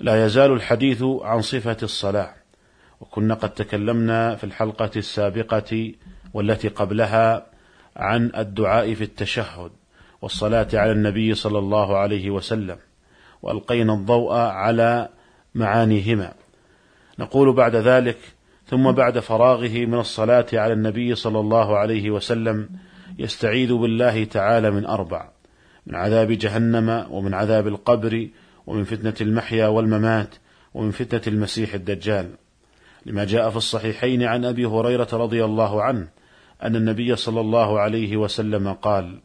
لا يزال الحديث عن صفة الصلاة. وكنا قد تكلمنا في الحلقة السابقة والتي قبلها عن الدعاء في التشهد والصلاة على النبي صلى الله عليه وسلم وألقينا الضوء على معانيهما. نقول بعد ذلك ثم بعد فراغه من الصلاة على النبي صلى الله عليه وسلم يستعيذ بالله تعالى من أربع من عذاب جهنم ومن عذاب القبر ومن فتنة المحيا والممات ومن فتنة المسيح الدجال. لما جاء في الصحيحين عن أبي هريرة رضي الله عنه أن النبي صلى الله عليه وسلم قال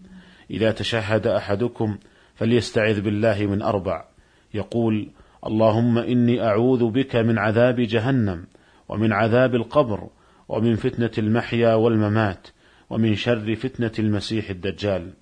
إذا تشهد أحدكم فليستعذ بالله من أربع يقول اللهم إني أعوذ بك من عذاب جهنم ومن عذاب القبر ومن فتنة المحيا والممات ومن شر فتنة المسيح الدجال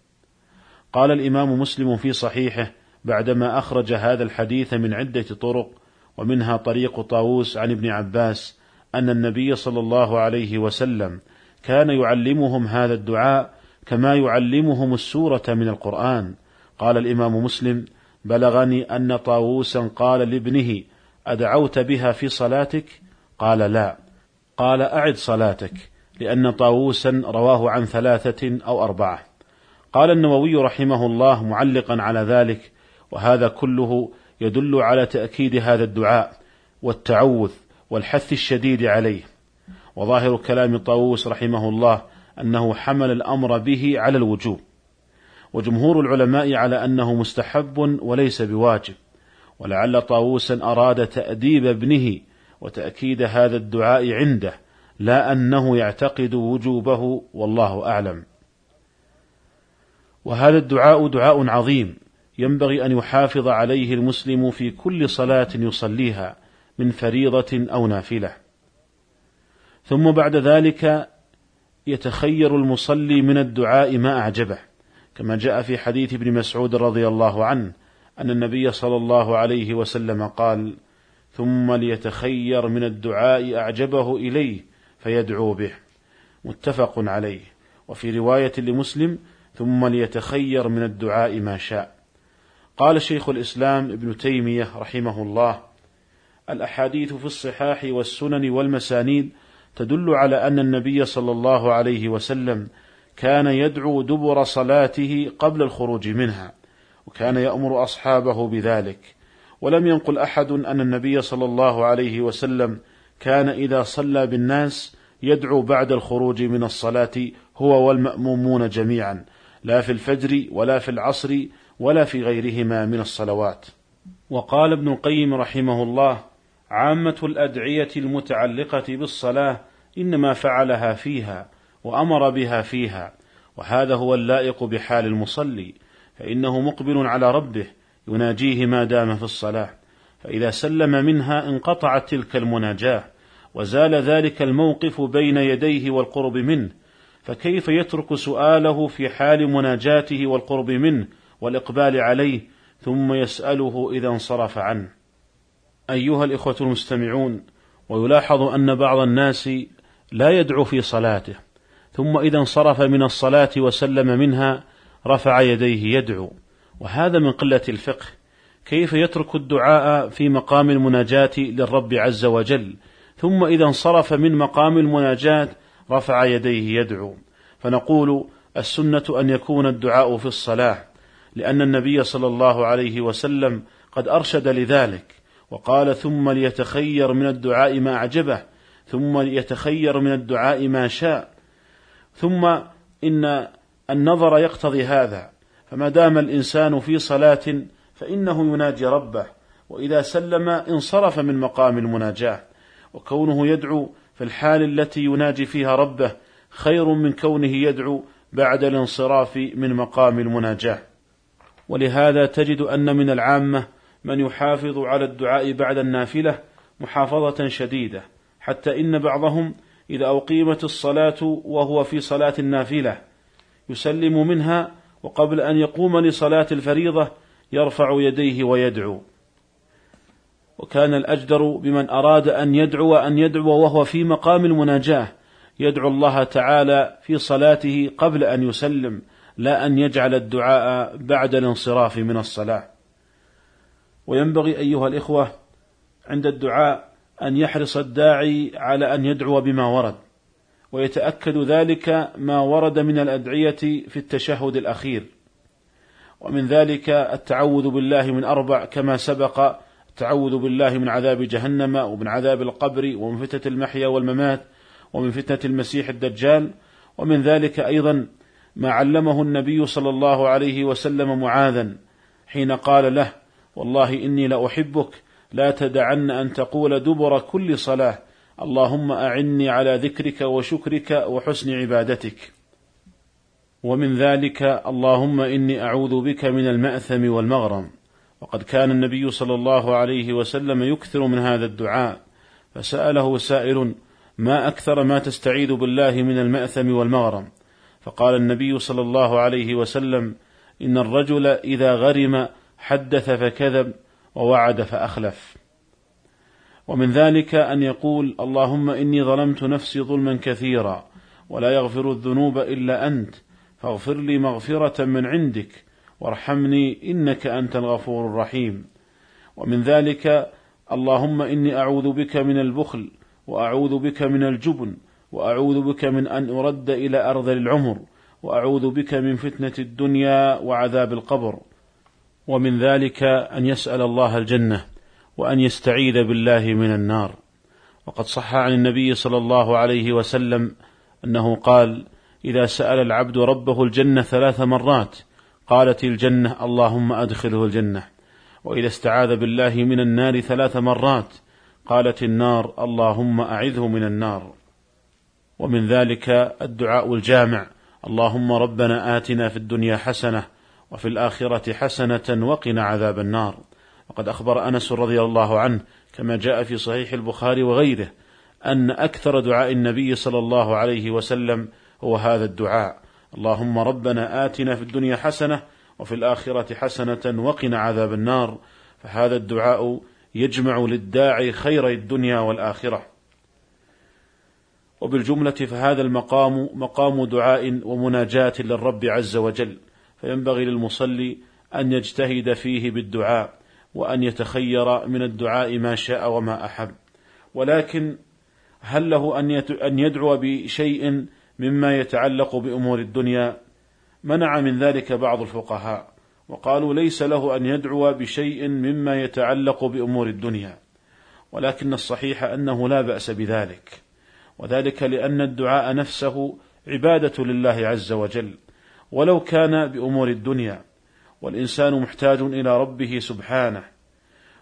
قال الإمام مسلم في صحيحه بعدما أخرج هذا الحديث من عدة طرق ومنها طريق طاووس عن ابن عباس أن النبي صلى الله عليه وسلم كان يعلمهم هذا الدعاء كما يعلمهم السورة من القرآن. قال الإمام مسلم بلغني أن طاووسا قال لابنه أدعوت بها في صلاتك؟ قال لا. قال أعد صلاتك لأن طاووسا رواه عن ثلاثة أو أربعة. قال النووي رحمه الله معلقا على ذلك وهذا كله يدل على تأكيد هذا الدعاء والتعوذ والحث الشديد عليه. وظاهر كلام طاووس رحمه الله أنه حمل الأمر به على الوجوب. وجمهور العلماء على أنه مستحب وليس بواجب. ولعل طاووسا أراد تأديب ابنه وتأكيد هذا الدعاء عنده لا أنه يعتقد وجوبه والله أعلم. وهذا الدعاء دعاء عظيم ينبغي أن يحافظ عليه المسلم في كل صلاة يصليها من فريضة أو نافلة. ثم بعد ذلك يتخير المصلي من الدعاء ما أعجبه كما جاء في حديث ابن مسعود رضي الله عنه أن النبي صلى الله عليه وسلم قال ثم ليتخير من الدعاء أعجبه إليه فيدعو به. متفق عليه. وفي رواية لمسلم ثم ليتخير من الدعاء ما شاء. قال شيخ الإسلام ابن تيمية رحمه الله الأحاديث في الصحاح والسنن والمسانيد تدل على أن النبي صلى الله عليه وسلم كان يدعو دبر صلاته قبل الخروج منها وكان يأمر أصحابه بذلك. ولم ينقل أحد أن النبي صلى الله عليه وسلم كان إذا صلى بالناس يدعو بعد الخروج من الصلاة هو والمأمومون جميعا لا في الفجر ولا في العصر ولا في غيرهما من الصلوات. وقال ابن القيم رحمه الله عامة الأدعية المتعلقة بالصلاة إنما فعلها فيها وأمر بها فيها وهذا هو اللائق بحال المصلي فإنه مقبل على ربه يناجيه ما دام في الصلاة فإذا سلم منها انقطعت تلك المناجاة وزال ذلك الموقف بين يديه والقرب منه فكيف يترك سؤاله في حال مناجاته والقرب منه والإقبال عليه ثم يسأله إذا انصرف عنه. أيها الإخوة المستمعون ويلاحظ أن بعض الناس لا يدعو في صلاته ثم إذا انصرف من الصلاة وسلم منها رفع يديه يدعو. وهذا من قلة الفقه. كيف يترك الدعاء في مقام المناجاة للرب عز وجل؟ ثم إذا انصرف من مقام المناجاة رفع يديه يدعو. فنقول السنة أن يكون الدعاء في الصلاة. لأن النبي صلى الله عليه وسلم قد أرشد لذلك وقال ثم ليتخير من الدعاء ما أعجبه ثم ليتخير من الدعاء ما شاء ثم إن النظر يقتضي هذا فما دام الإنسان في صلاة فإنه يناجي ربه وإذا سلم انصرف من مقام المناجاة وكونه يدعو في الحال التي يناجي فيها ربه خير من كونه يدعو بعد الانصراف من مقام المناجاة. ولهذا تجد أن من العامة من يحافظ على الدعاء بعد النافلة محافظة شديدة حتى إن بعضهم إذا أقيمت الصلاة وهو في صلاة النافلة يسلم منها وقبل أن يقوم لصلاة الفريضة يرفع يديه ويدعو. وكان الأجدر بمن أراد أن يدعو أن يدعو وهو في مقام المناجاة يدعو الله تعالى في صلاته قبل أن يسلم. لا أن يجعل الدعاء بعد الانصراف من الصلاة. وينبغي أيها الإخوة عند الدعاء أن يحرص الداعي على أن يدعو بما ورد ويتأكد ذلك ما ورد من الأدعية في التشهد الأخير. ومن ذلك التعوذ بالله من أربع كما سبق التعوذ بالله من عذاب جهنم ومن عذاب القبر ومن فتنة المحيا والممات ومن فتنة المسيح الدجال ومن ذلك أيضا ما علمه النبي صلى الله عليه وسلم معاذا حين قال له والله إني لأحبك لا تدعن أن تقول دبر كل صلاة اللهم أعني على ذكرك وشكرك وحسن عبادتك. ومن ذلك اللهم إني أعوذ بك من المأثم والمغرم. وقد كان النبي صلى الله عليه وسلم يكثر من هذا الدعاء فسأله سائل ما أكثر ما تستعيذ بالله من المأثم والمغرم؟ فقال النبي صلى الله عليه وسلم إن الرجل إذا غرم حدث فكذب ووعد فأخلف. ومن ذلك أن يقول اللهم إني ظلمت نفسي ظلما كثيرا ولا يغفر الذنوب إلا أنت فاغفر لي مغفرة من عندك وارحمني إنك أنت الغفور الرحيم. ومن ذلك اللهم إني أعوذ بك من البخل وأعوذ بك من الجبن وأعوذ بك من أن أرد إلى أرض العمر وأعوذ بك من فتنة الدنيا وعذاب القبر ومن ذلك أن يسأل الله الجنة وأن يستعيذ بالله من النار. وقد صح عن النبي صلى الله عليه وسلم أنه قال إذا سأل العبد ربه الجنة ثلاث مرات قالت الجنة اللهم أدخله الجنة. وإذا استعاذ بالله من النار ثلاث مرات قالت النار اللهم أعذه من النار. ومن ذلك الدعاء الجامع. اللهم ربنا آتنا في الدنيا حسنة وفي الآخرة حسنة وقنا عذاب النار. وقد أخبر أنس رضي الله عنه كما جاء في صحيح البخاري وغيره أن أكثر دعاء النبي صلى الله عليه وسلم هو هذا الدعاء. اللهم ربنا آتنا في الدنيا حسنة وفي الآخرة حسنة وقنا عذاب النار. فهذا الدعاء يجمع للداعي خير الدنيا والآخرة. وبالجملة فهذا المقام مقام دعاء ومناجاة للرب عز وجل. فينبغي للمصلي أن يجتهد فيه بالدعاء وأن يتخير من الدعاء ما شاء وما أحب. ولكن هل له أن يدعو بشيء مما يتعلق بأمور الدنيا؟ منع من ذلك بعض الفقهاء. وقالوا ليس له أن يدعو بشيء مما يتعلق بأمور الدنيا. ولكن الصحيح أنه لا بأس بذلك. وذلك لأن الدعاء نفسه عبادة لله عز وجل ولو كان بأمور الدنيا والإنسان محتاج إلى ربه سبحانه.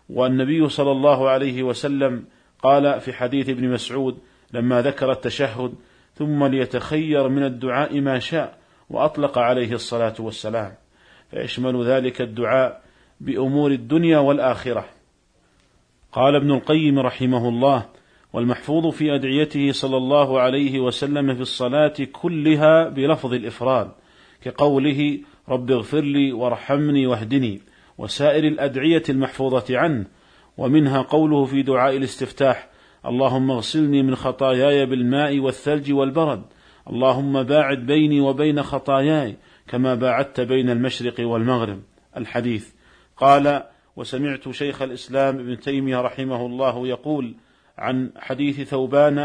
والنبي صلى الله عليه وسلم قال في حديث ابن مسعود لما ذكر التشهد ثم ليتخير من الدعاء ما شاء وأطلق عليه الصلاة والسلام. فيشمل ذلك الدعاء بأمور الدنيا والآخرة. قال ابن القيم رحمه الله والمحفوظ في أدعيته صلى الله عليه وسلم في الصلاة كلها بلفظ الإفراد كقوله رب اغفر لي وارحمني واهدني وسائر الأدعية المحفوظة عنه ومنها قوله في دعاء الاستفتاح اللهم اغسلني من خطاياي بالماء والثلج والبرد اللهم باعد بيني وبين خطاياي كما باعدت بين المشرق والمغرب. الحديث قال وسمعت شيخ الإسلام ابن تيمية رحمه الله يقول عن حديث ثوبان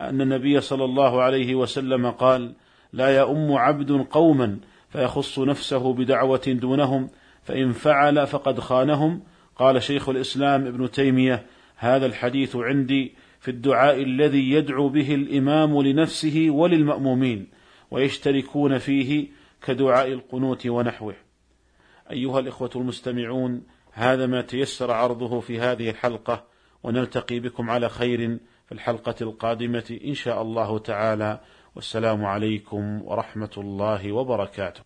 أن النبي صلى الله عليه وسلم قال لا يؤم عبد قوما فيخص نفسه بدعوة دونهم فإن فعل فقد خانهم. قال شيخ الإسلام ابن تيمية هذا الحديث عندي في الدعاء الذي يدعو به الإمام لنفسه وللمأمومين ويشتركون فيه كدعاء القنوت ونحوه. أيها الإخوة المستمعون هذا ما تيسر عرضه في هذه الحلقة. ونلتقي بكم على خير في الحلقة القادمة إن شاء الله تعالى. والسلام عليكم ورحمة الله وبركاته.